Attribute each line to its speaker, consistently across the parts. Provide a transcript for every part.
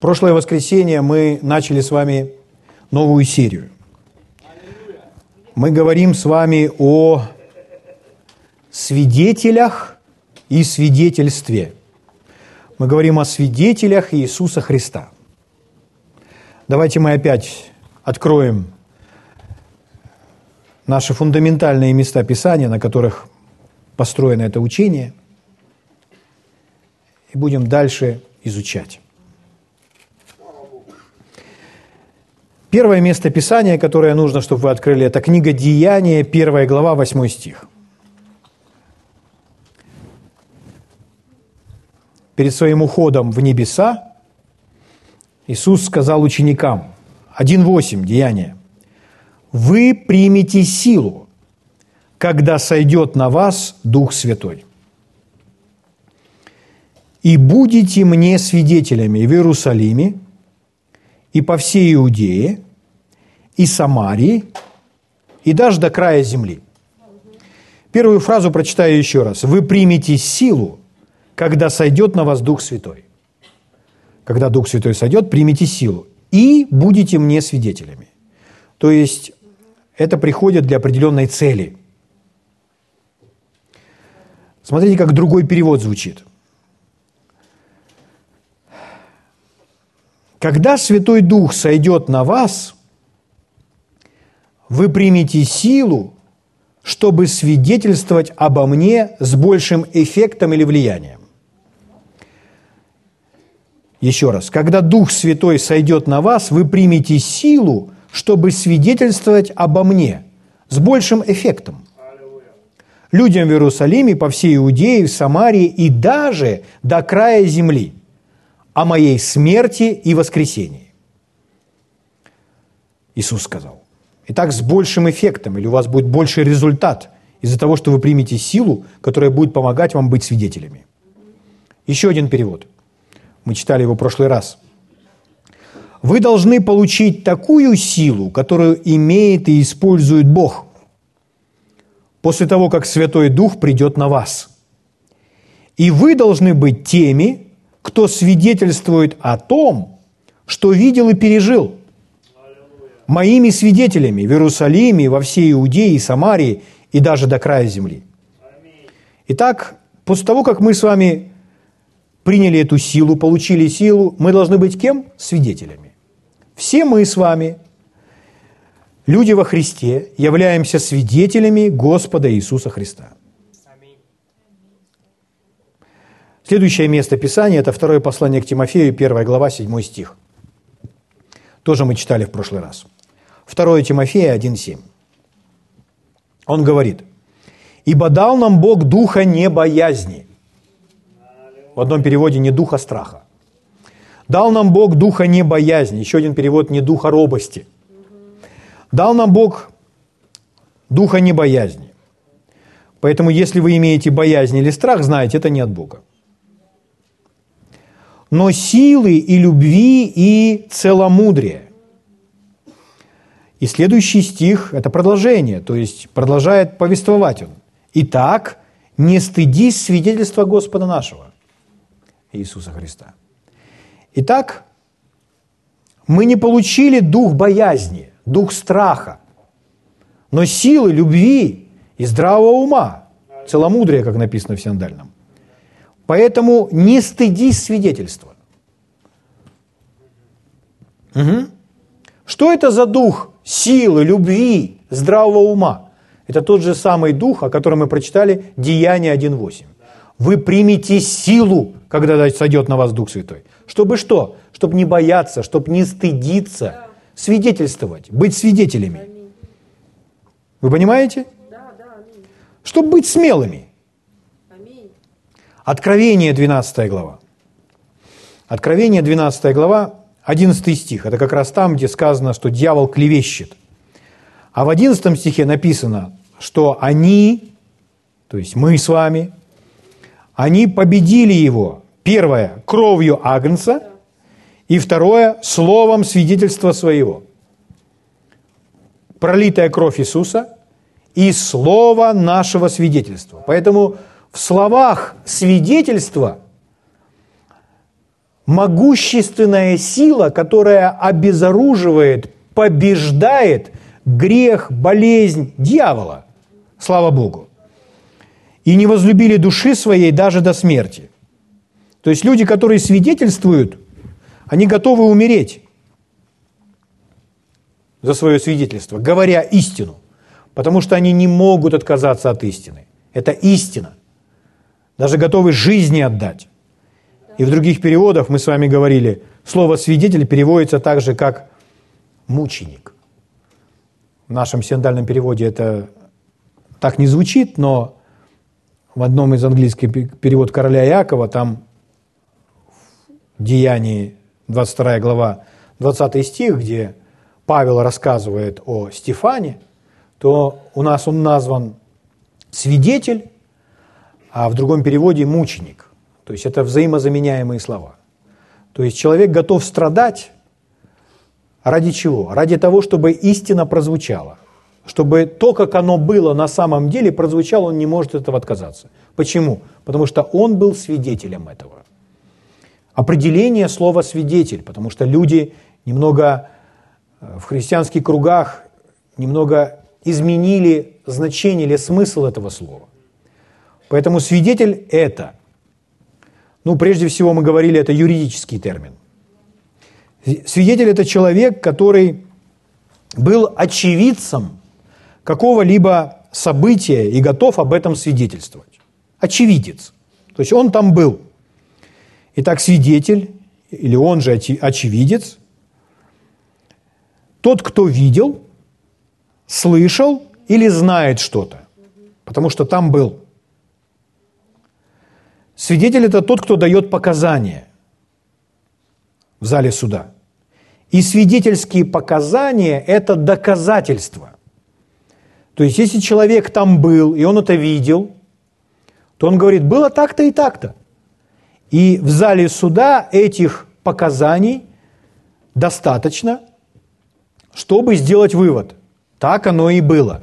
Speaker 1: Прошлое воскресенье мы начали с вами новую серию. Мы говорим с вами о свидетелях и свидетельстве. Мы говорим о свидетелях Иисуса Христа. Давайте мы опять откроем наши фундаментальные места Писания, на которых построено это учение, и будем дальше изучать. Первое место Писания, которое нужно, чтобы вы открыли, это книга Деяния, первая глава, 8 стих. Перед своим уходом в небеса Иисус сказал ученикам, 1.8, Деяния, «Вы примете силу, когда сойдет на вас Дух Святой, и будете мне свидетелями в Иерусалиме, и по всей Иудее, и Самарии, и даже до края земли. Первую фразу прочитаю еще раз. «Вы примете силу, когда сойдет на вас Дух Святой». Когда Дух Святой сойдет, примите силу. «И будете мне свидетелями». То есть это приходит для определенной цели. Смотрите, как другой перевод звучит. Когда Святой Дух сойдет на вас, вы примете силу, чтобы свидетельствовать обо мне с большим эффектом или влиянием. Еще раз, когда Дух Святой сойдет на вас, вы примете силу, чтобы свидетельствовать обо мне с большим эффектом. Людям в Иерусалиме, по всей Иудее, в Самарии и даже до края земли – о моей смерти и воскресении. Иисус сказал. Итак, с большим эффектом, или у вас будет больший результат из-за того, что вы примете силу, которая будет помогать вам быть свидетелями. Еще один перевод. Мы читали его в прошлый раз. Вы должны получить такую силу, которую имеет и использует Бог, после того, как Святой Дух придет на вас. И вы должны быть теми, кто свидетельствует о том, что видел и пережил. Моими свидетелями в Иерусалиме, во всей Иудее и Самарии и даже до края земли. Итак, после того, как мы с вами приняли эту силу, получили силу, мы должны быть кем? Свидетелями. Все мы с вами, люди во Христе, являемся свидетелями Господа Иисуса Христа. Следующее место Писания – это второе послание к Тимофею, 1 глава, 7 стих. Тоже мы читали в прошлый раз. 2 Тимофея 1,7. Он говорит, «Ибо дал нам Бог духа не боязни». В одном переводе не духа страха. Дал нам Бог духа не боязни. Еще один перевод не духа робости. Дал нам Бог духа не боязни. Поэтому, если вы имеете боязнь или страх, знаете, это не от Бога но силы и любви и целомудрия. И следующий стих – это продолжение, то есть продолжает повествовать он. «Итак, не стыдись свидетельства Господа нашего, Иисуса Христа». Итак, мы не получили дух боязни, дух страха, но силы любви и здравого ума, целомудрия, как написано в Синдальном. Поэтому не стыдись свидетельства. Угу. Что это за дух силы, любви, здравого ума? Это тот же самый дух, о котором мы прочитали, Деяние 1.8. Вы примете силу, когда сойдет на вас Дух Святой. Чтобы что? Чтобы не бояться, чтобы не стыдиться, свидетельствовать, быть свидетелями. Вы понимаете? Чтобы быть смелыми. Откровение 12 глава. Откровение 12 глава, 11 стих. Это как раз там, где сказано, что дьявол клевещет. А в 11 стихе написано, что они, то есть мы с вами, они победили его, первое, кровью Агнца, и второе, словом свидетельства своего. Пролитая кровь Иисуса и слово нашего свидетельства. Поэтому в словах свидетельства могущественная сила, которая обезоруживает, побеждает грех, болезнь дьявола. Слава Богу. И не возлюбили души своей даже до смерти. То есть люди, которые свидетельствуют, они готовы умереть за свое свидетельство, говоря истину, потому что они не могут отказаться от истины. Это истина. Даже готовы жизни отдать. И в других переводах мы с вами говорили, слово «свидетель» переводится так же, как «мученик». В нашем синодальном переводе это так не звучит, но в одном из английских перевод короля Иакова, там в Деянии 22 глава, 20 стих, где Павел рассказывает о Стефане, то у нас он назван свидетель, а в другом переводе мученик. То есть это взаимозаменяемые слова. То есть человек готов страдать ради чего? Ради того, чтобы истина прозвучала. Чтобы то, как оно было на самом деле, прозвучало, он не может от этого отказаться. Почему? Потому что он был свидетелем этого. Определение слова «свидетель», потому что люди немного э, в христианских кругах немного изменили значение или смысл этого слова. Поэтому свидетель – это, ну, прежде всего мы говорили, это юридический термин. Свидетель – это человек, который был очевидцем какого-либо события и готов об этом свидетельствовать. Очевидец. То есть он там был. Итак, свидетель, или он же очевидец, тот, кто видел, слышал или знает что-то, потому что там был. Свидетель – это тот, кто дает показания в зале суда. И свидетельские показания – это доказательства. То есть, если человек там был, и он это видел, то он говорит, было так-то и так-то. И в зале суда этих показаний достаточно, чтобы сделать вывод. Так оно и было.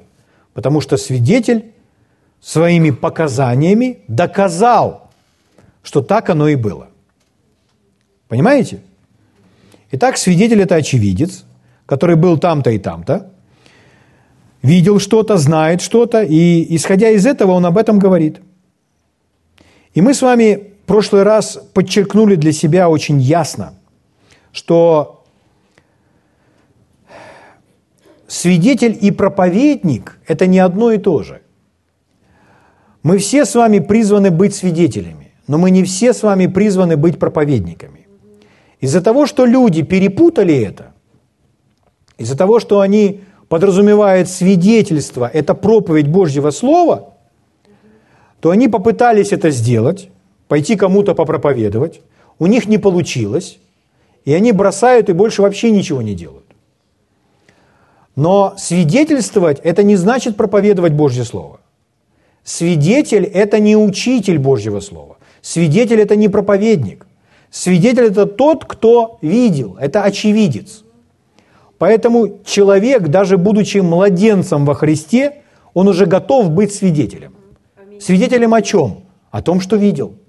Speaker 1: Потому что свидетель своими показаниями доказал, что так оно и было. Понимаете? Итак, свидетель – это очевидец, который был там-то и там-то, видел что-то, знает что-то, и, исходя из этого, он об этом говорит. И мы с вами в прошлый раз подчеркнули для себя очень ясно, что свидетель и проповедник – это не одно и то же. Мы все с вами призваны быть свидетелями, но мы не все с вами призваны быть проповедниками. Из-за того, что люди перепутали это, из-за того, что они подразумевают свидетельство, это проповедь Божьего Слова, то они попытались это сделать, пойти кому-то попроповедовать, у них не получилось, и они бросают и больше вообще ничего не делают. Но свидетельствовать – это не значит проповедовать Божье Слово. Свидетель – это не учитель Божьего Слова. Свидетель – это не проповедник. Свидетель – это тот, кто видел, это очевидец. Поэтому человек, даже будучи младенцем во Христе, он уже готов быть свидетелем. Свидетелем о чем? О том, что видел –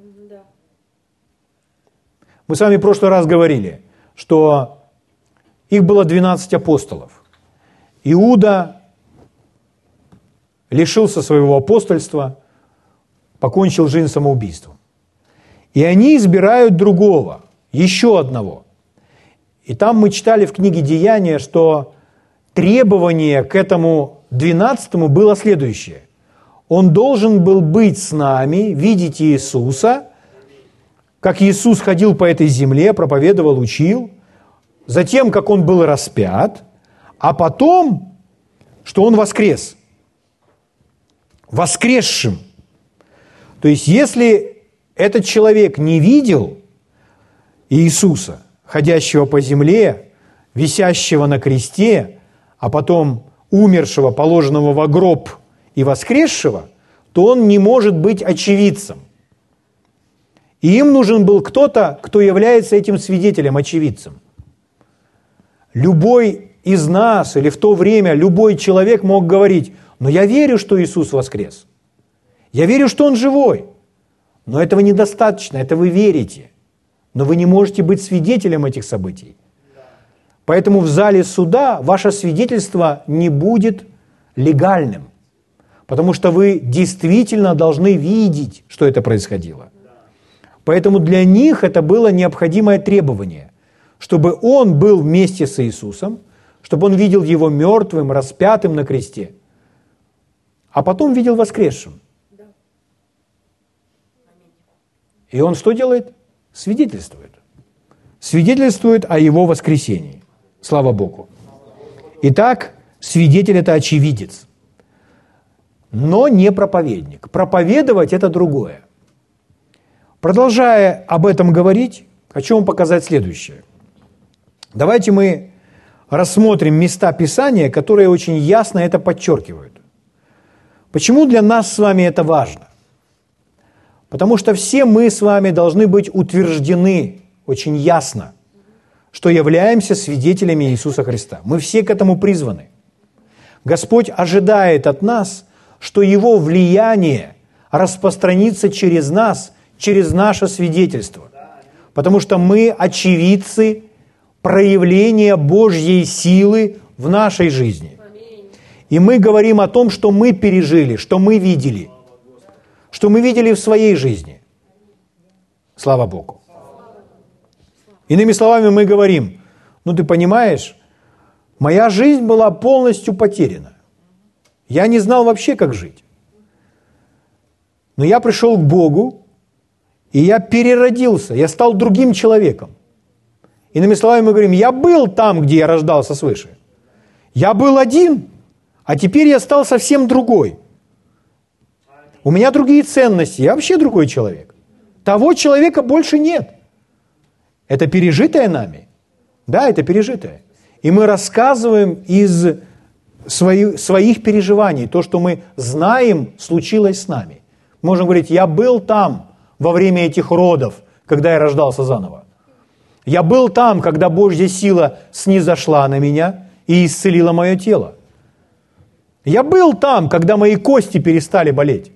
Speaker 1: мы с вами в прошлый раз говорили, что их было 12 апостолов. Иуда лишился своего апостольства, покончил жизнь самоубийством. И они избирают другого, еще одного. И там мы читали в книге Деяния, что требование к этому двенадцатому было следующее. Он должен был быть с нами, видеть Иисуса – как Иисус ходил по этой земле, проповедовал, учил, затем, как Он был распят, а потом, что Он воскрес. Воскресшим. То есть, если этот человек не видел Иисуса, ходящего по земле, висящего на кресте, а потом умершего, положенного во гроб и воскресшего, то он не может быть очевидцем. И им нужен был кто-то, кто является этим свидетелем, очевидцем. Любой из нас или в то время любой человек мог говорить, но я верю, что Иисус воскрес. Я верю, что Он живой. Но этого недостаточно, это вы верите. но вы не можете быть свидетелем этих событий. Поэтому в зале суда ваше свидетельство не будет легальным, потому что вы действительно должны видеть, что это происходило. Поэтому для них это было необходимое требование, чтобы он был вместе с Иисусом, чтобы он видел его мертвым, распятым на кресте, а потом видел воскресшим. И он что делает? Свидетельствует. Свидетельствует о его воскресении. Слава Богу. Итак, свидетель – это очевидец, но не проповедник. Проповедовать – это другое. Продолжая об этом говорить, хочу вам показать следующее. Давайте мы рассмотрим места Писания, которые очень ясно это подчеркивают. Почему для нас с вами это важно? Потому что все мы с вами должны быть утверждены очень ясно, что являемся свидетелями Иисуса Христа. Мы все к этому призваны. Господь ожидает от нас, что Его влияние распространится через нас, через наше свидетельство. Потому что мы очевидцы проявления Божьей силы в нашей жизни. И мы говорим о том, что мы пережили, что мы видели, что мы видели в своей жизни. Слава Богу. Иными словами, мы говорим, ну ты понимаешь, моя жизнь была полностью потеряна. Я не знал вообще, как жить. Но я пришел к Богу, и я переродился, я стал другим человеком. Иными словами, мы говорим, я был там, где я рождался свыше. Я был один, а теперь я стал совсем другой. У меня другие ценности, я вообще другой человек. Того человека больше нет. Это пережитое нами? Да, это пережитое. И мы рассказываем из своих, переживаний, то, что мы знаем, случилось с нами. Можем говорить, я был там во время этих родов, когда я рождался заново. Я был там, когда Божья сила снизошла на меня и исцелила мое тело. Я был там, когда мои кости перестали болеть.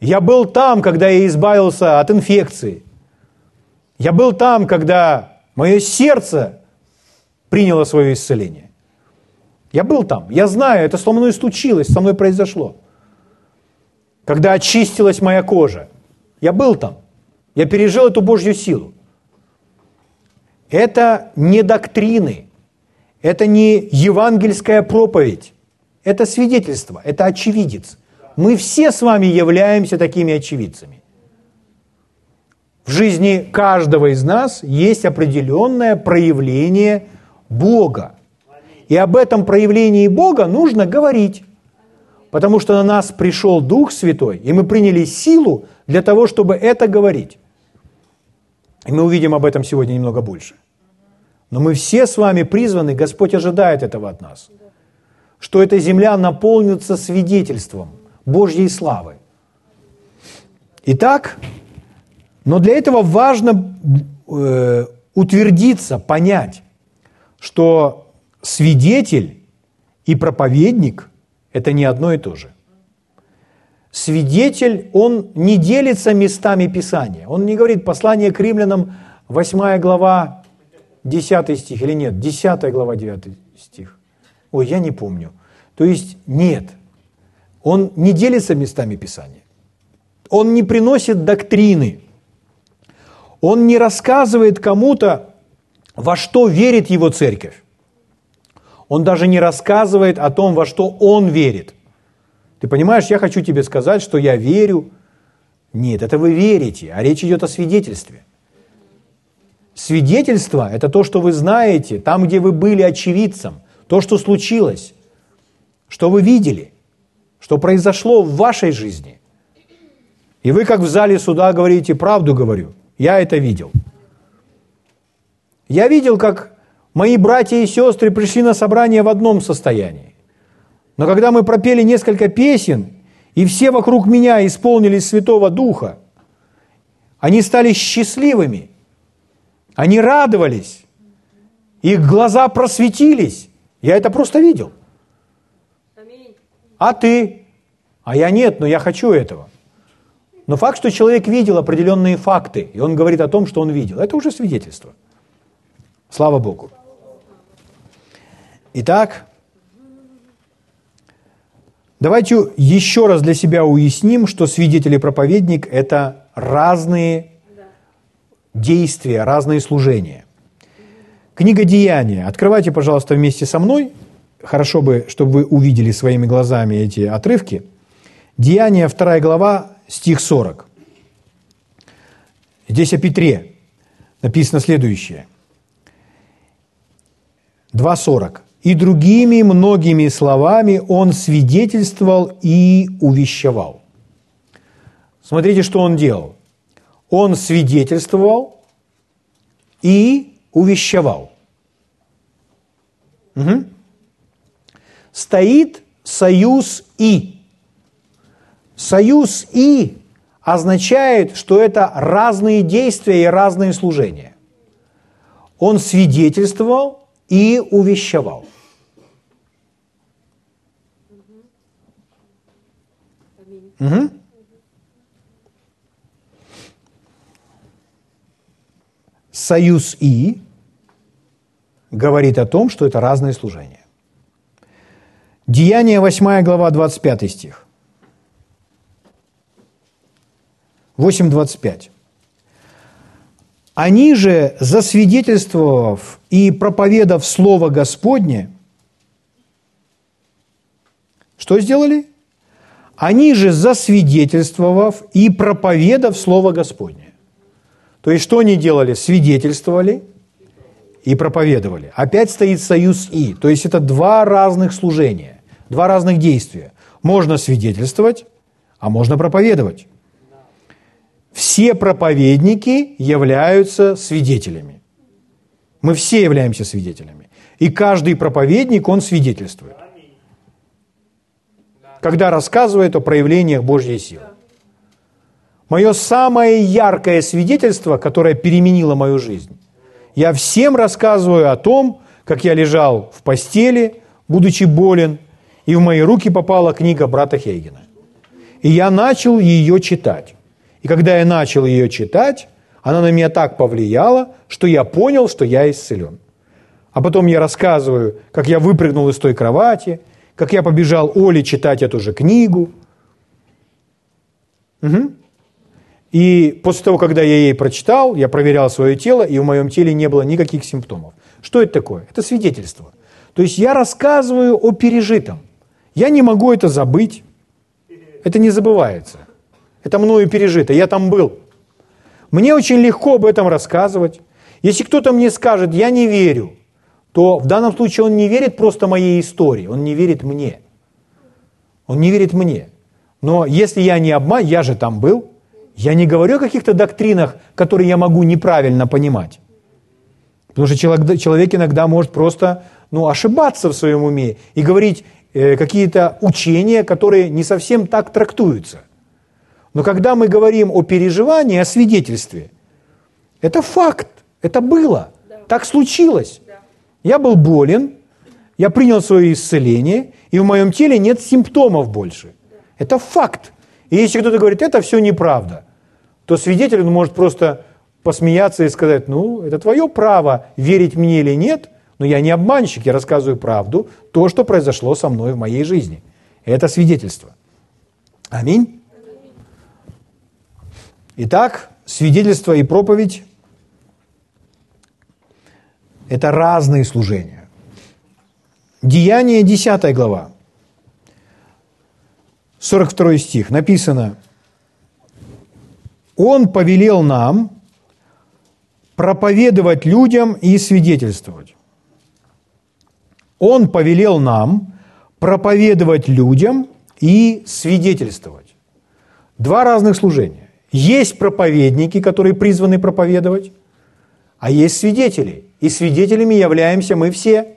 Speaker 1: Я был там, когда я избавился от инфекции. Я был там, когда мое сердце приняло свое исцеление. Я был там. Я знаю, это со мной случилось, со мной произошло. Когда очистилась моя кожа. Я был там. Я пережил эту Божью силу. Это не доктрины, это не евангельская проповедь, это свидетельство, это очевидец. Мы все с вами являемся такими очевидцами. В жизни каждого из нас есть определенное проявление Бога. И об этом проявлении Бога нужно говорить, потому что на нас пришел Дух Святой, и мы приняли силу для того, чтобы это говорить. И мы увидим об этом сегодня немного больше. Но мы все с вами призваны, Господь ожидает этого от нас, что эта земля наполнится свидетельством Божьей славы. Итак, но для этого важно э, утвердиться, понять, что свидетель и проповедник – это не одно и то же свидетель, он не делится местами Писания. Он не говорит послание к римлянам, 8 глава, 10 стих или нет, 10 глава, 9 стих. Ой, я не помню. То есть нет, он не делится местами Писания. Он не приносит доктрины. Он не рассказывает кому-то, во что верит его церковь. Он даже не рассказывает о том, во что он верит – ты понимаешь, я хочу тебе сказать, что я верю. Нет, это вы верите, а речь идет о свидетельстве. Свидетельство – это то, что вы знаете, там, где вы были очевидцем, то, что случилось, что вы видели, что произошло в вашей жизни. И вы, как в зале суда, говорите, правду говорю, я это видел. Я видел, как мои братья и сестры пришли на собрание в одном состоянии. Но когда мы пропели несколько песен, и все вокруг меня исполнились Святого Духа, они стали счастливыми, они радовались, их глаза просветились. Я это просто видел. А ты? А я нет, но я хочу этого. Но факт, что человек видел определенные факты, и он говорит о том, что он видел, это уже свидетельство. Слава Богу. Итак, давайте еще раз для себя уясним, что свидетель и проповедник – это разные действия, разные служения. Книга Деяния. Открывайте, пожалуйста, вместе со мной. Хорошо бы, чтобы вы увидели своими глазами эти отрывки. Деяния, 2 глава, стих 40. Здесь о Петре написано следующее. 2.40. «И другими многими словами он свидетельствовал и увещевал». Смотрите, что он делал. Он свидетельствовал и увещевал. Угу. Стоит союз «и». Союз «и» означает, что это разные действия и разные служения. Он свидетельствовал и увещевал. Угу. Союз «и» говорит о том, что это разные служения. Деяние 8 глава 25 стих. 8.25. Они же, засвидетельствовав и проповедав Слово Господне, что сделали? Они же, засвидетельствовав и проповедав Слово Господне. То есть, что они делали? Свидетельствовали и проповедовали. Опять стоит союз «и». То есть, это два разных служения, два разных действия. Можно свидетельствовать, а можно проповедовать все проповедники являются свидетелями. Мы все являемся свидетелями. И каждый проповедник, он свидетельствует. Когда рассказывает о проявлениях Божьей силы. Мое самое яркое свидетельство, которое переменило мою жизнь, я всем рассказываю о том, как я лежал в постели, будучи болен, и в мои руки попала книга брата Хейгена. И я начал ее читать. И когда я начал ее читать, она на меня так повлияла, что я понял, что я исцелен. А потом я рассказываю, как я выпрыгнул из той кровати, как я побежал Оле читать эту же книгу. Угу. И после того, когда я ей прочитал, я проверял свое тело, и в моем теле не было никаких симптомов. Что это такое? Это свидетельство. То есть я рассказываю о пережитом. Я не могу это забыть. Это не забывается. Это мною пережито, я там был. Мне очень легко об этом рассказывать. Если кто-то мне скажет, я не верю, то в данном случае он не верит просто моей истории, он не верит мне. Он не верит мне. Но если я не обман, я же там был, я не говорю о каких-то доктринах, которые я могу неправильно понимать. Потому что человек, человек иногда может просто ну, ошибаться в своем уме и говорить э, какие-то учения, которые не совсем так трактуются. Но когда мы говорим о переживании, о свидетельстве, это факт, это было, да. так случилось. Да. Я был болен, я принял свое исцеление, и в моем теле нет симптомов больше. Да. Это факт. И если кто-то говорит, это все неправда, то свидетель он может просто посмеяться и сказать, ну, это твое право, верить мне или нет, но я не обманщик, я рассказываю правду, то, что произошло со мной в моей жизни. Это свидетельство. Аминь. Итак, свидетельство и проповедь – это разные служения. Деяние 10 глава, 42 стих, написано «Он повелел нам проповедовать людям и свидетельствовать». Он повелел нам проповедовать людям и свидетельствовать. Два разных служения. Есть проповедники, которые призваны проповедовать, а есть свидетели. И свидетелями являемся мы все.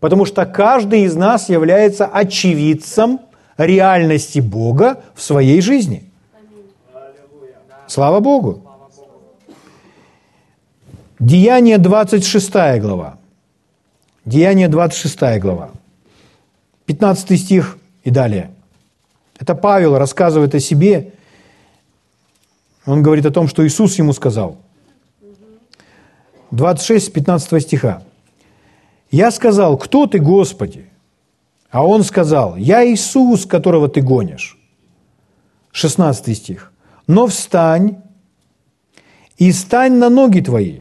Speaker 1: Потому что каждый из нас является очевидцем реальности Бога в своей жизни. Слава Богу. Деяние 26 глава. Деяние 26 глава. 15 стих и далее. Это Павел рассказывает о себе Он говорит о том, что Иисус ему сказал. 26, 15 стиха. «Я сказал, кто ты, Господи?» А он сказал, «Я Иисус, которого ты гонишь». 16 стих. «Но встань и стань на ноги твои,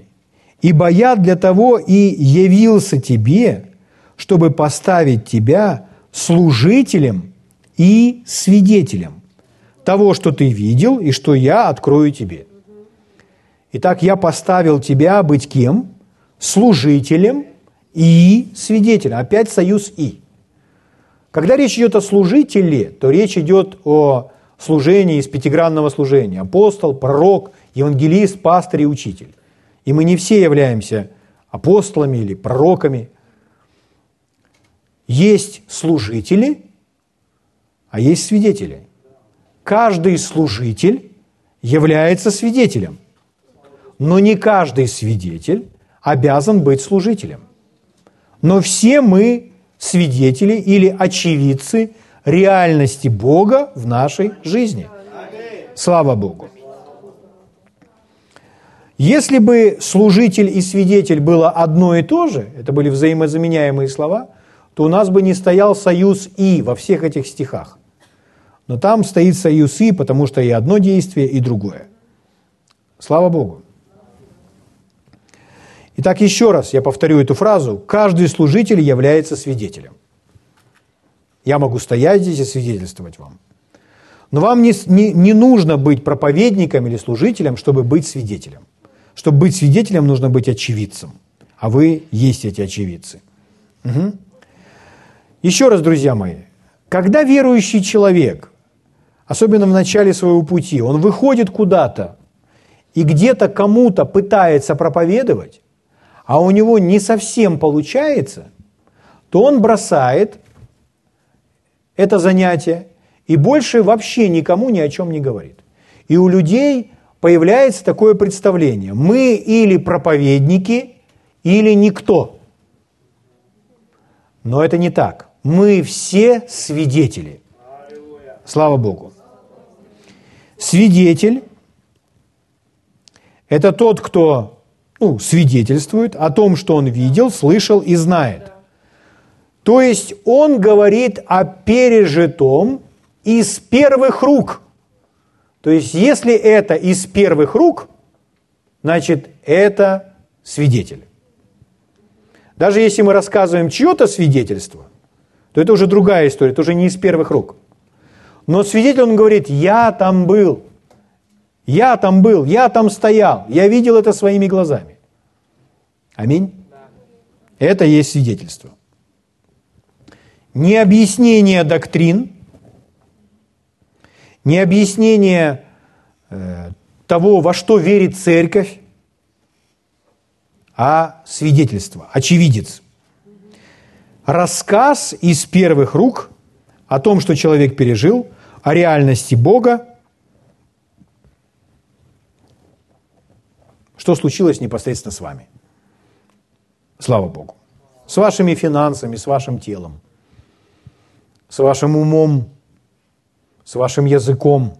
Speaker 1: ибо я для того и явился тебе, чтобы поставить тебя служителем и свидетелем того, что ты видел и что я открою тебе. Итак, я поставил тебя быть кем? Служителем и свидетелем. Опять союз «и». Когда речь идет о служителе, то речь идет о служении из пятигранного служения. Апостол, пророк, евангелист, пастырь и учитель. И мы не все являемся апостолами или пророками. Есть служители, а есть свидетели. Каждый служитель является свидетелем, но не каждый свидетель обязан быть служителем. Но все мы свидетели или очевидцы реальности Бога в нашей жизни. Слава Богу. Если бы служитель и свидетель было одно и то же, это были взаимозаменяемые слова, то у нас бы не стоял союз «и» во всех этих стихах. Но там стоит союз «и», потому что и одно действие, и другое. Слава Богу. Итак, еще раз я повторю эту фразу. Каждый служитель является свидетелем. Я могу стоять здесь и свидетельствовать вам. Но вам не, не, не нужно быть проповедником или служителем, чтобы быть свидетелем. Чтобы быть свидетелем, нужно быть очевидцем. А вы есть эти очевидцы. Угу. Еще раз, друзья мои, когда верующий человек, особенно в начале своего пути, он выходит куда-то и где-то кому-то пытается проповедовать, а у него не совсем получается, то он бросает это занятие и больше вообще никому ни о чем не говорит. И у людей появляется такое представление. Мы или проповедники, или никто. Но это не так. Мы все свидетели. Слава Богу. Свидетель – это тот, кто ну, свидетельствует о том, что он видел, слышал и знает. То есть он говорит о пережитом из первых рук. То есть если это из первых рук, значит это свидетель. Даже если мы рассказываем чье-то свидетельство, то это уже другая история, это уже не из первых рук. Но свидетель, он говорит, я там был, я там был, я там стоял, я видел это своими глазами. Аминь. Это есть свидетельство. Не объяснение доктрин, не объяснение э, того, во что верит церковь, а свидетельство, очевидец. Рассказ из первых рук о том, что человек пережил, о реальности Бога, что случилось непосредственно с вами. Слава Богу. С вашими финансами, с вашим телом, с вашим умом, с вашим языком.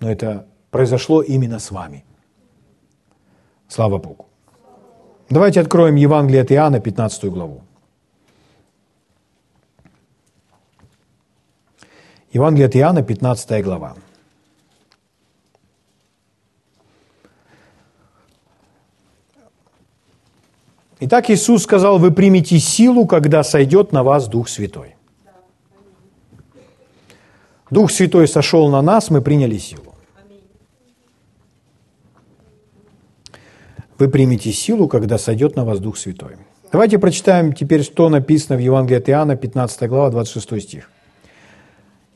Speaker 1: Но это произошло именно с вами. Слава Богу. Давайте откроем Евангелие от Иоанна, 15 главу. Евангелие от Иоанна, 15 глава. Итак, Иисус сказал, вы примете силу, когда сойдет на вас Дух Святой. Дух Святой сошел на нас, мы приняли силу. Вы примете силу, когда сойдет на вас Дух Святой. Давайте прочитаем теперь, что написано в Евангелии от Иоанна, 15 глава, 26 стих.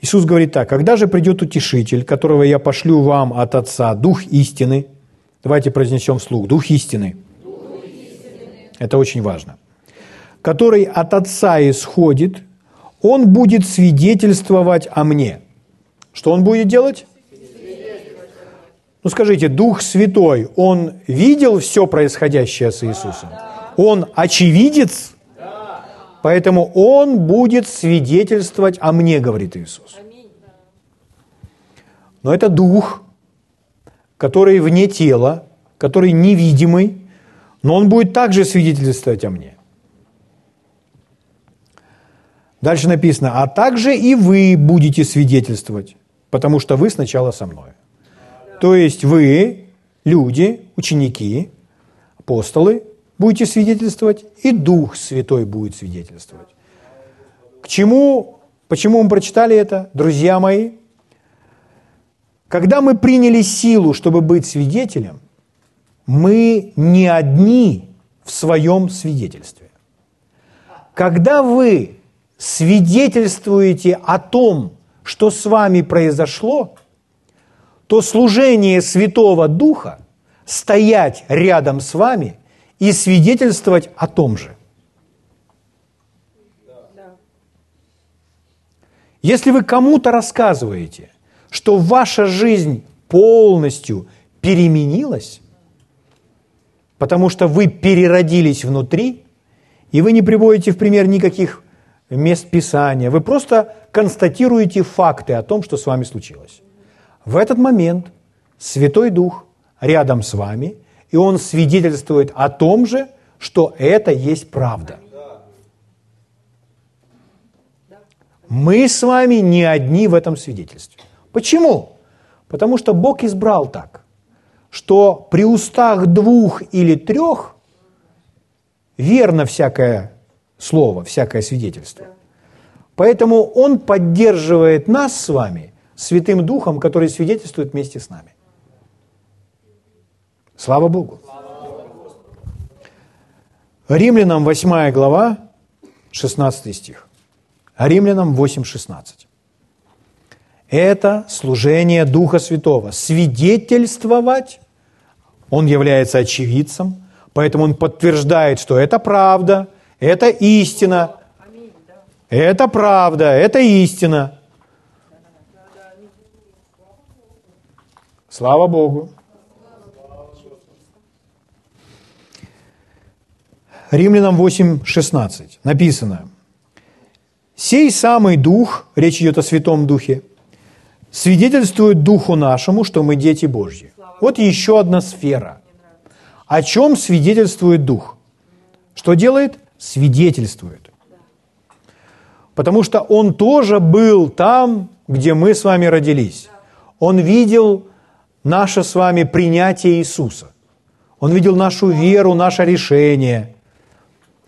Speaker 1: Иисус говорит так, «Когда же придет Утешитель, которого я пошлю вам от Отца, Дух истины?» Давайте произнесем вслух, Дух истины. Это очень важно. «Который от Отца исходит, Он будет свидетельствовать о Мне». Что Он будет делать? Ну скажите, Дух Святой, Он видел все происходящее с Иисусом? Он очевидец? Поэтому Он будет свидетельствовать о мне, говорит Иисус. Но это Дух, который вне тела, который невидимый, но он будет также свидетельствовать о мне. Дальше написано, а также и вы будете свидетельствовать, потому что вы сначала со мной. То есть вы, люди, ученики, апостолы, будете свидетельствовать, и Дух Святой будет свидетельствовать. К чему, почему мы прочитали это, друзья мои? Когда мы приняли силу, чтобы быть свидетелем, мы не одни в своем свидетельстве. Когда вы свидетельствуете о том, что с вами произошло, то служение Святого Духа стоять рядом с вами и свидетельствовать о том же. Если вы кому-то рассказываете, что ваша жизнь полностью переменилась, потому что вы переродились внутри, и вы не приводите в пример никаких мест Писания, вы просто констатируете факты о том, что с вами случилось. В этот момент Святой Дух рядом с вами, и Он свидетельствует о том же, что это есть правда. Мы с вами не одни в этом свидетельстве. Почему? Потому что Бог избрал так, что при устах двух или трех верно всякое слово, всякое свидетельство. Поэтому Он поддерживает нас с вами Святым Духом, который свидетельствует вместе с нами. Слава Богу. Римлянам 8 глава, 16 стих. Римлянам 8, 16. Это служение Духа Святого. Свидетельствовать, он является очевидцем, поэтому он подтверждает, что это правда, это истина, это правда, это истина. Слава Богу. Римлянам 8:16 написано, «Сей самый Дух, речь идет о Святом Духе, свидетельствует Духу нашему, что мы дети Божьи». Вот еще одна сфера. О чем свидетельствует Дух? Что делает? Свидетельствует. Потому что Он тоже был там, где мы с вами родились. Он видел наше с вами принятие Иисуса. Он видел нашу веру, наше решение.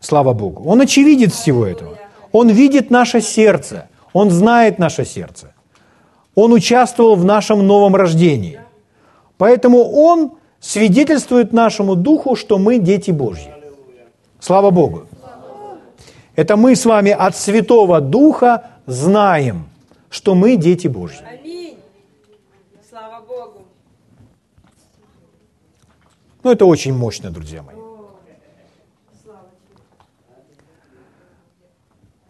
Speaker 1: Слава Богу. Он очевидит всего этого. Он видит наше сердце. Он знает наше сердце. Он участвовал в нашем новом рождении. Поэтому Он свидетельствует нашему духу, что мы дети Божьи. Слава Богу. Это мы с вами от Святого Духа знаем, что мы дети Божьи. Ну, это очень мощно, друзья мои.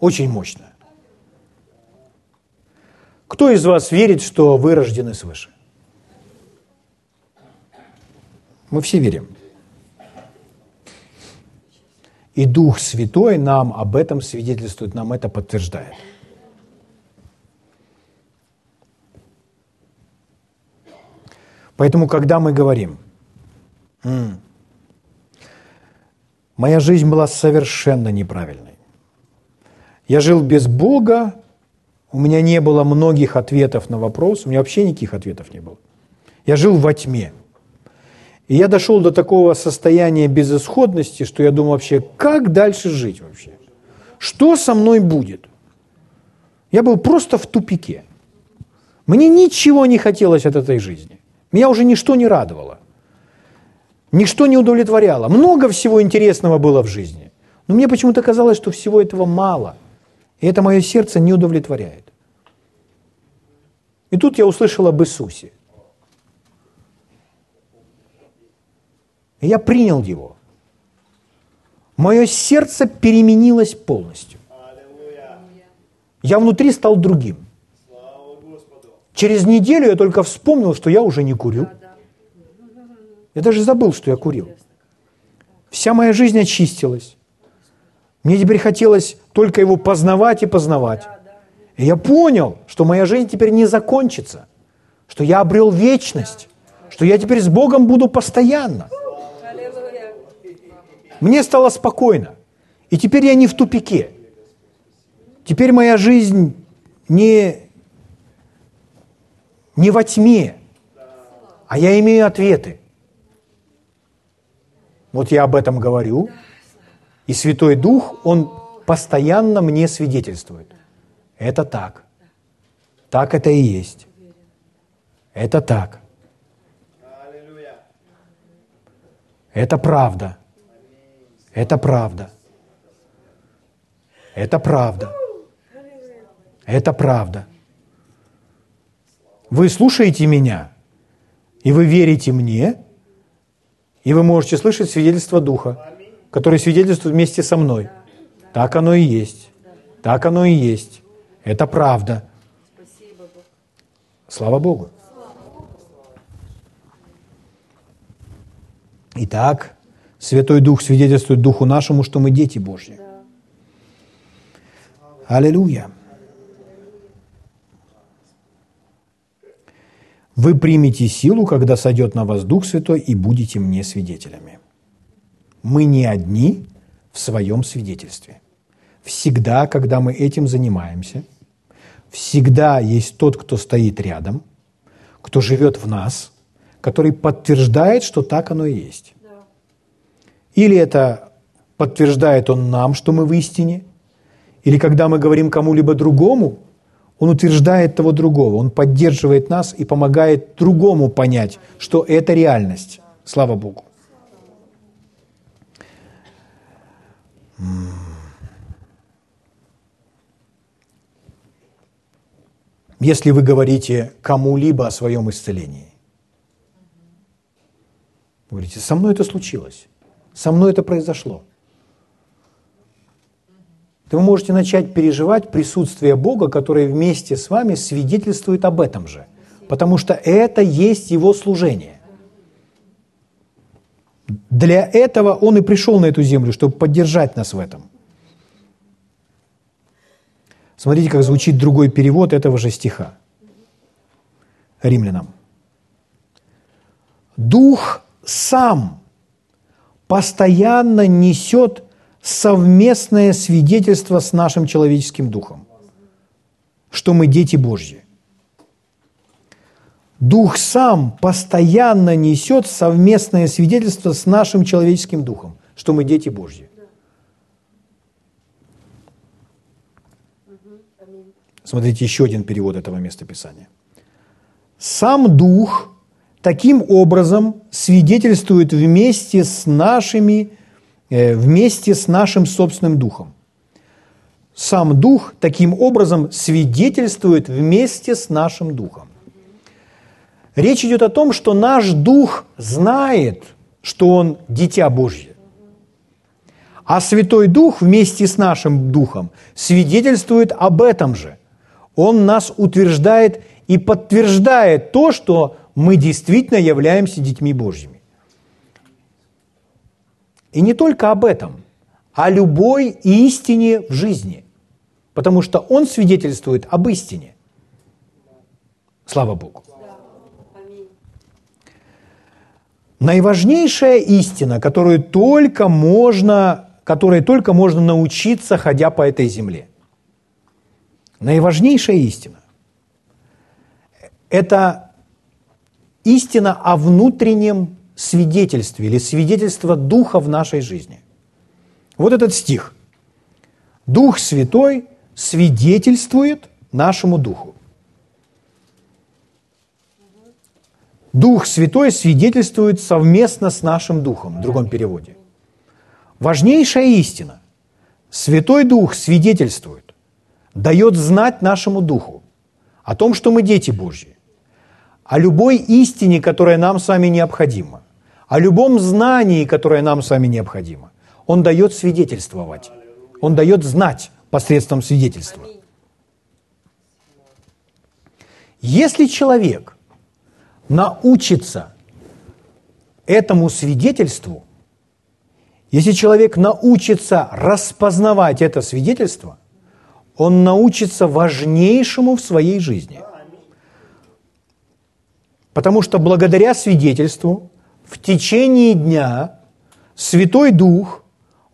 Speaker 1: Очень мощно. Кто из вас верит, что вы рождены свыше? Мы все верим. И Дух Святой нам об этом свидетельствует, нам это подтверждает. Поэтому, когда мы говорим, моя жизнь была совершенно неправильной, я жил без Бога, у меня не было многих ответов на вопрос, у меня вообще никаких ответов не было. Я жил во тьме. И я дошел до такого состояния безысходности, что я думал вообще, как дальше жить вообще? Что со мной будет? Я был просто в тупике. Мне ничего не хотелось от этой жизни. Меня уже ничто не радовало. Ничто не удовлетворяло. Много всего интересного было в жизни. Но мне почему-то казалось, что всего этого мало – и это мое сердце не удовлетворяет. И тут я услышал об Иисусе. И я принял его. Мое сердце переменилось полностью. Я внутри стал другим. Через неделю я только вспомнил, что я уже не курю. Я даже забыл, что я курил. Вся моя жизнь очистилась. Мне теперь хотелось только его познавать и познавать. И я понял, что моя жизнь теперь не закончится, что я обрел вечность, что я теперь с Богом буду постоянно. Мне стало спокойно. И теперь я не в тупике. Теперь моя жизнь не, не во тьме, а я имею ответы. Вот я об этом говорю, и Святой Дух, Он постоянно мне свидетельствует. Это так. Так это и есть. Это так. Это правда. Это правда. Это правда. Это правда. Вы слушаете меня, и вы верите мне, и вы можете слышать свидетельство Духа, который свидетельствует вместе со мной. Так оно и есть. Так оно и есть. Это правда. Слава Богу. Итак, Святой Дух свидетельствует Духу нашему, что мы дети Божьи. Аллилуйя. Вы примете силу, когда сойдет на вас Дух Святой, и будете мне свидетелями. Мы не одни в своем свидетельстве. Всегда, когда мы этим занимаемся, всегда есть тот, кто стоит рядом, кто живет в нас, который подтверждает, что так оно и есть. Или это подтверждает он нам, что мы в истине, или когда мы говорим кому-либо другому, он утверждает того другого, он поддерживает нас и помогает другому понять, что это реальность. Слава Богу. Если вы говорите кому-либо о своем исцелении, говорите, со мной это случилось, со мной это произошло – то вы можете начать переживать присутствие Бога, который вместе с вами свидетельствует об этом же. Потому что это есть Его служение. Для этого Он и пришел на эту землю, чтобы поддержать нас в этом. Смотрите, как звучит другой перевод этого же стиха. Римлянам. Дух сам постоянно несет совместное свидетельство с нашим человеческим духом, что мы дети Божьи. Дух сам постоянно несет совместное свидетельство с нашим человеческим духом, что мы дети Божьи. Смотрите еще один перевод этого местописания. Сам Дух таким образом свидетельствует вместе с нашими Э, вместе с нашим собственным духом. Сам дух таким образом свидетельствует вместе с нашим духом. Речь идет о том, что наш дух знает, что он дитя Божье. А Святой Дух вместе с нашим духом свидетельствует об этом же. Он нас утверждает и подтверждает то, что мы действительно являемся детьми Божьими. И не только об этом, о любой истине в жизни, потому что он свидетельствует об истине. Слава Богу. Наиважнейшая истина, которую только можно, которой только можно научиться, ходя по этой земле. Наиважнейшая истина – это истина о внутреннем свидетельстве или свидетельство Духа в нашей жизни. Вот этот стих. Дух Святой свидетельствует нашему Духу. Дух Святой свидетельствует совместно с нашим Духом, в другом переводе. Важнейшая истина. Святой Дух свидетельствует, дает знать нашему Духу о том, что мы дети Божьи, о любой истине, которая нам с вами необходима, о любом знании, которое нам с вами необходимо. Он дает свидетельствовать. Он дает знать посредством свидетельства. Если человек научится этому свидетельству, если человек научится распознавать это свидетельство, он научится важнейшему в своей жизни. Потому что благодаря свидетельству в течение дня Святой Дух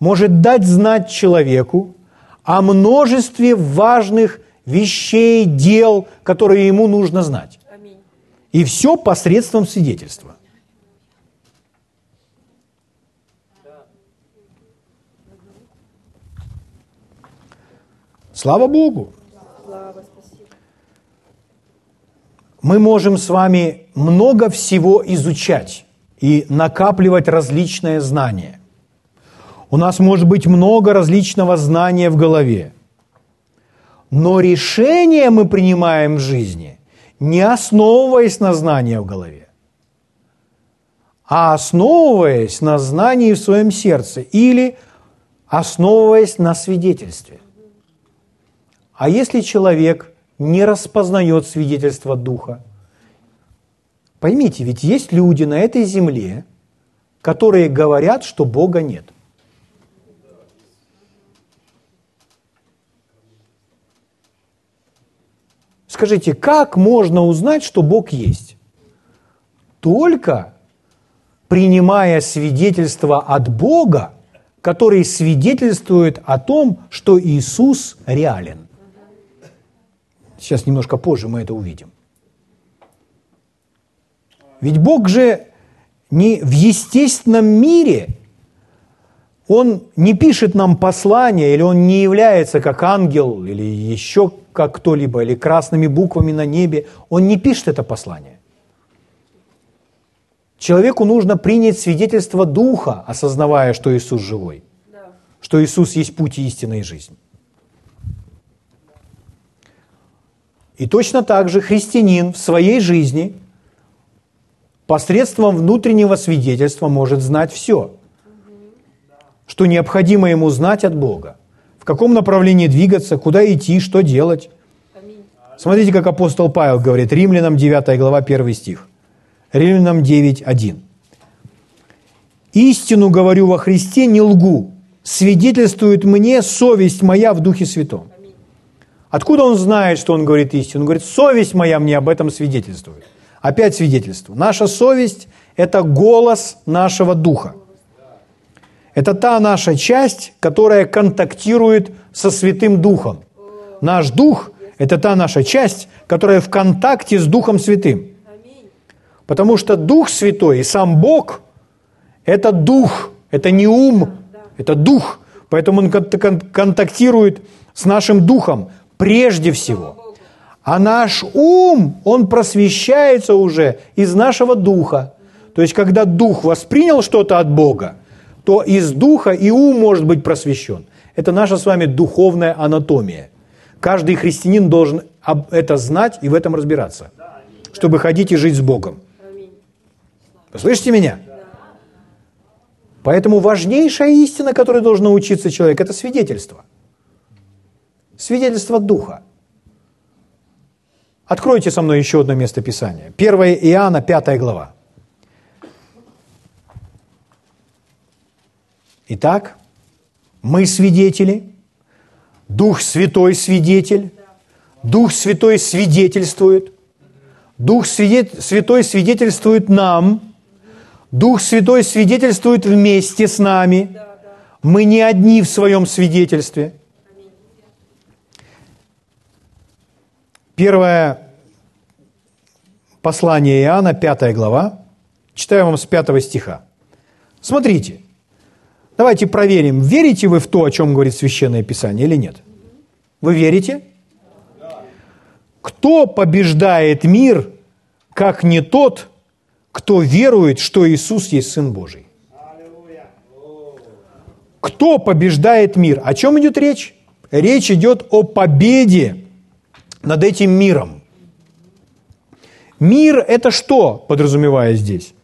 Speaker 1: может дать знать человеку о множестве важных вещей, дел, которые ему нужно знать. И все посредством свидетельства. Слава Богу! Мы можем с вами много всего изучать и накапливать различные знания. У нас может быть много различного знания в голове. Но решения мы принимаем в жизни, не основываясь на знания в голове, а основываясь на знании в своем сердце или основываясь на свидетельстве. А если человек не распознает свидетельство Духа, поймите, ведь есть люди на этой земле, которые говорят, что Бога нет. Скажите, как можно узнать, что Бог есть? Только принимая свидетельство от Бога, который свидетельствует о том, что Иисус реален. Сейчас немножко позже мы это увидим. Ведь Бог же не в естественном мире, Он не пишет нам послания, или Он не является как ангел, или еще как кто-либо, или красными буквами на небе. Он не пишет это послание. Человеку нужно принять свидетельство Духа, осознавая, что Иисус живой, что Иисус есть путь и истина и жизнь. И точно так же христианин в своей жизни посредством внутреннего свидетельства может знать все, что необходимо ему знать от Бога, в каком направлении двигаться, куда идти, что делать. Смотрите, как апостол Павел говорит, Римлянам 9 глава 1 стих. Римлянам 9, 1. «Истину говорю во Христе, не лгу, свидетельствует мне совесть моя в Духе Святом». Откуда он знает, что он говорит истину? Он говорит, совесть моя мне об этом свидетельствует. Опять свидетельство. Наша совесть – это голос нашего духа. Это та наша часть, которая контактирует со Святым Духом. Наш дух – это та наша часть, которая в контакте с Духом Святым. Потому что Дух Святой и сам Бог – это дух, это не ум, это дух. Поэтому он контактирует с нашим духом, прежде всего. А наш ум, он просвещается уже из нашего духа. То есть, когда дух воспринял что-то от Бога, то из духа и ум может быть просвещен. Это наша с вами духовная анатомия. Каждый христианин должен это знать и в этом разбираться, чтобы ходить и жить с Богом. Слышите меня? Поэтому важнейшая истина, которой должен научиться человек, это свидетельство – Свидетельство Духа. Откройте со мной еще одно место Писания. 1 Иоанна, 5 глава. Итак, мы свидетели, Дух Святой свидетель, Дух Святой свидетельствует, Дух Святой свидетельствует нам, Дух Святой свидетельствует вместе с нами. Мы не одни в своем свидетельстве – Первое послание Иоанна, 5 глава. Читаю вам с 5 стиха. Смотрите, давайте проверим, верите вы в то, о чем говорит Священное Писание или нет. Вы верите? Кто побеждает мир, как не тот, кто верует, что Иисус есть Сын Божий? Кто побеждает мир? О чем идет речь? Речь идет о победе над этим миром. Мир – это что, подразумевая здесь?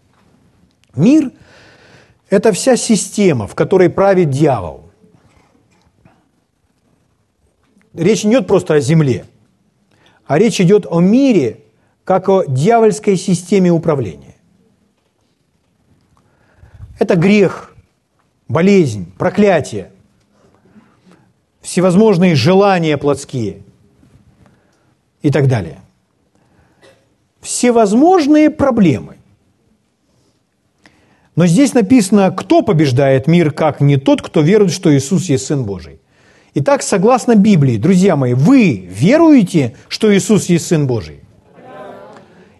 Speaker 1: Мир – это вся система, в которой правит дьявол. Речь не идет просто о земле, а речь идет о мире, как о дьявольской системе управления. Это грех, болезнь, проклятие, всевозможные желания плотские – и так далее. всевозможные проблемы. Но здесь написано, кто побеждает мир, как не тот, кто верует, что Иисус есть Сын Божий. Итак, согласно Библии, друзья мои, вы веруете, что Иисус есть Сын Божий?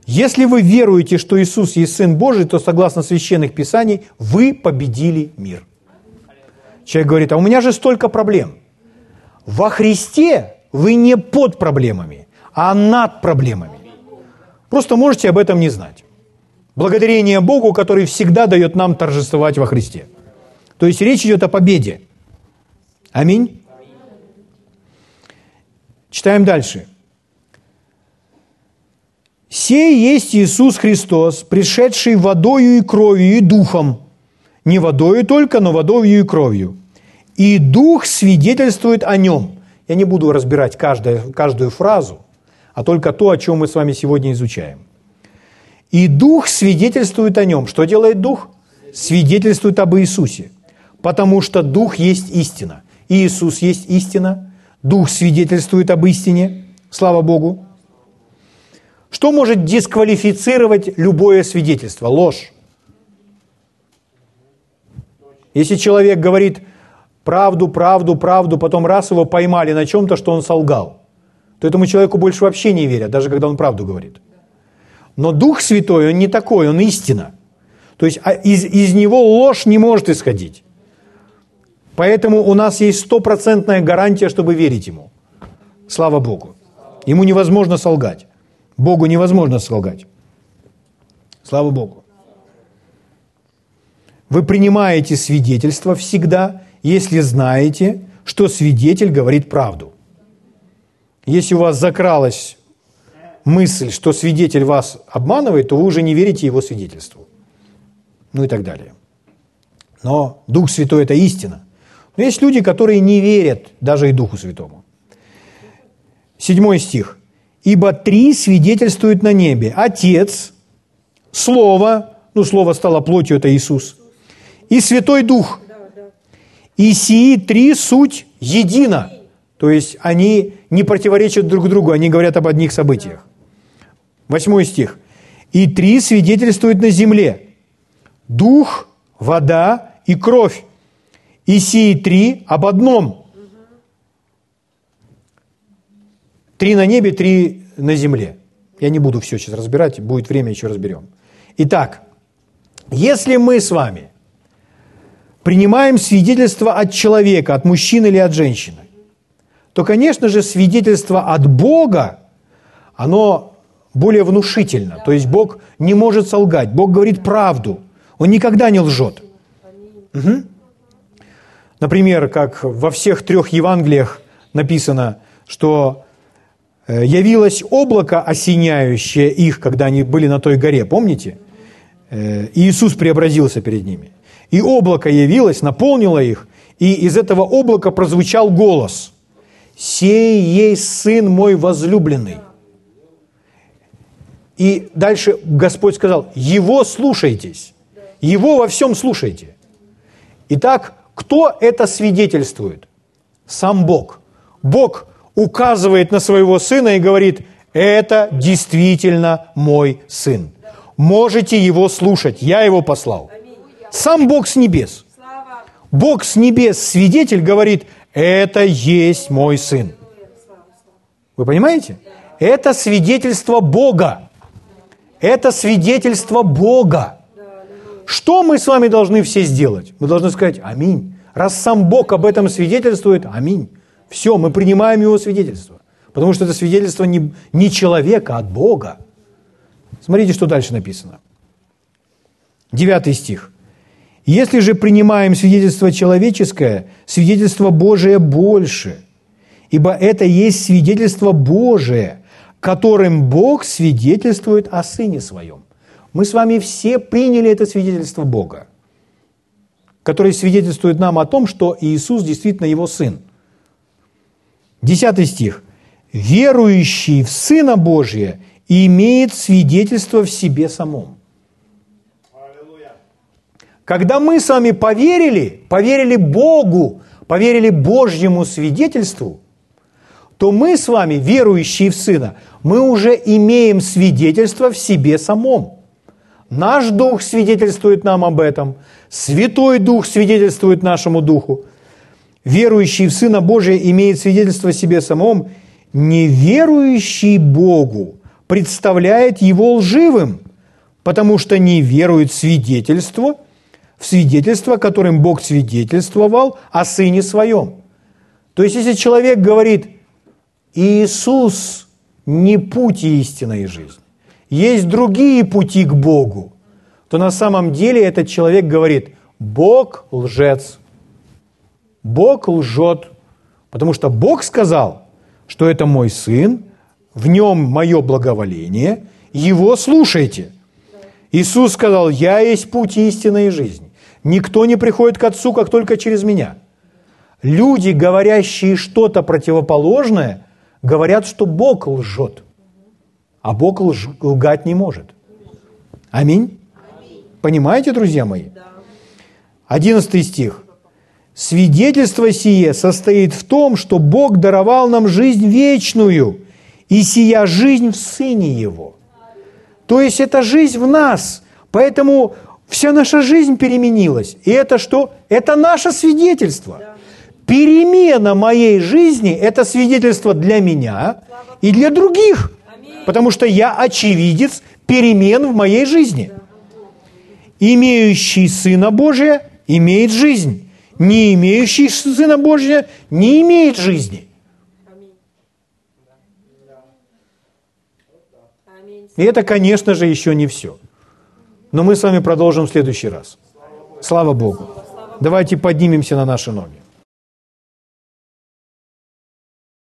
Speaker 1: Если вы веруете, что Иисус есть Сын Божий, то согласно священных писаний, вы победили мир. Человек говорит, а у меня же столько проблем. Во Христе вы не под проблемами, а над проблемами. Просто можете об этом не знать. Благодарение Богу, который всегда дает нам торжествовать во Христе. То есть речь идет о победе. Аминь. Читаем дальше. «Сей есть Иисус Христос, пришедший водою и кровью и духом, не водою только, но водою и кровью. И дух свидетельствует о нем». Я не буду разбирать каждую, каждую фразу, а только то, о чем мы с вами сегодня изучаем. И дух свидетельствует о нем. Что делает дух? Свидетельствует об Иисусе. Потому что дух есть истина. И Иисус есть истина – Дух свидетельствует об истине, слава Богу. Что может дисквалифицировать любое свидетельство? Ложь. Если человек говорит правду, правду, правду, потом раз его поймали на чем-то, что он солгал, то этому человеку больше вообще не верят, даже когда он правду говорит. Но Дух Святой, он не такой, он истина. То есть а из, из него ложь не может исходить. Поэтому у нас есть стопроцентная гарантия, чтобы верить Ему. Слава Богу. Ему невозможно солгать. Богу невозможно солгать. Слава Богу. Вы принимаете свидетельство всегда, если знаете, что свидетель говорит правду. Если у вас закралась мысль, что свидетель вас обманывает, то вы уже не верите его свидетельству. Ну и так далее. Но Дух Святой – это истина. Но есть люди, которые не верят даже и Духу Святому. Седьмой стих. «Ибо три свидетельствуют на небе. Отец, Слово, ну, Слово стало плотью, это Иисус, и Святой Дух. И сии три суть едино». То есть они не противоречат друг другу, они говорят об одних событиях. Восьмой стих. «И три свидетельствуют на земле. Дух, вода и кровь, и сии три об одном. Три на небе, три на земле. Я не буду все сейчас разбирать, будет время, еще разберем. Итак, если мы с вами принимаем свидетельство от человека, от мужчины или от женщины, то, конечно же, свидетельство от Бога, оно более внушительно. То есть Бог не может солгать, Бог говорит правду, Он никогда не лжет. Угу. Например, как во всех трех Евангелиях написано, что э, явилось облако, осеняющее их, когда они были на той горе, помните? Э, Иисус преобразился перед ними. И облако явилось, наполнило их, и из этого облака прозвучал голос. «Сей есть Сын мой возлюбленный». И дальше Господь сказал, Его слушайтесь, Его во всем слушайте. Итак, кто это свидетельствует? Сам Бог. Бог указывает на своего сына и говорит, это действительно мой сын. Можете его слушать, я его послал. Сам Бог с небес. Бог с небес, свидетель, говорит, это есть мой сын. Вы понимаете? Это свидетельство Бога. Это свидетельство Бога. Что мы с вами должны все сделать? Мы должны сказать «Аминь». Раз сам Бог об этом свидетельствует, аминь. Все, мы принимаем его свидетельство. Потому что это свидетельство не, не человека, а от Бога. Смотрите, что дальше написано. Девятый стих. Если же принимаем свидетельство человеческое, свидетельство Божие больше, ибо это есть свидетельство Божие, которым Бог свидетельствует о Сыне Своем. Мы с вами все приняли это свидетельство Бога, которое свидетельствует нам о том, что Иисус действительно Его Сын. Десятый стих. «Верующий в Сына Божия имеет свидетельство в себе самом». Когда мы с вами поверили, поверили Богу, поверили Божьему свидетельству, то мы с вами, верующие в Сына, мы уже имеем свидетельство в себе самом. Наш Дух свидетельствует нам об этом, Святой Дух свидетельствует нашему Духу. Верующий в Сына Божия имеет свидетельство в себе самом, неверующий Богу представляет его лживым, потому что не верует в свидетельство, в свидетельство, которым Бог свидетельствовал о Сыне Своем. То есть, если человек говорит, Иисус не путь истинной жизни, есть другие пути к Богу, то на самом деле этот человек говорит, Бог лжец, Бог лжет, потому что Бог сказал, что это мой сын, в нем мое благоволение, его слушайте. Иисус сказал, я есть путь истины и жизни. Никто не приходит к Отцу, как только через меня. Люди, говорящие что-то противоположное, говорят, что Бог лжет, а Бог лж, лгать не может. Аминь. Понимаете, друзья мои? Одиннадцатый стих. Свидетельство сие состоит в том, что Бог даровал нам жизнь вечную, и сия жизнь в Сыне Его. То есть это жизнь в нас. Поэтому вся наша жизнь переменилась. И это что? Это наше свидетельство. Перемена моей жизни – это свидетельство для меня и для других. Потому что я очевидец перемен в моей жизни. Имеющий Сына Божия имеет жизнь не имеющий Сына Божия не имеет жизни. И это, конечно же, еще не все. Но мы с вами продолжим в следующий раз. Слава Богу. Давайте поднимемся на наши ноги.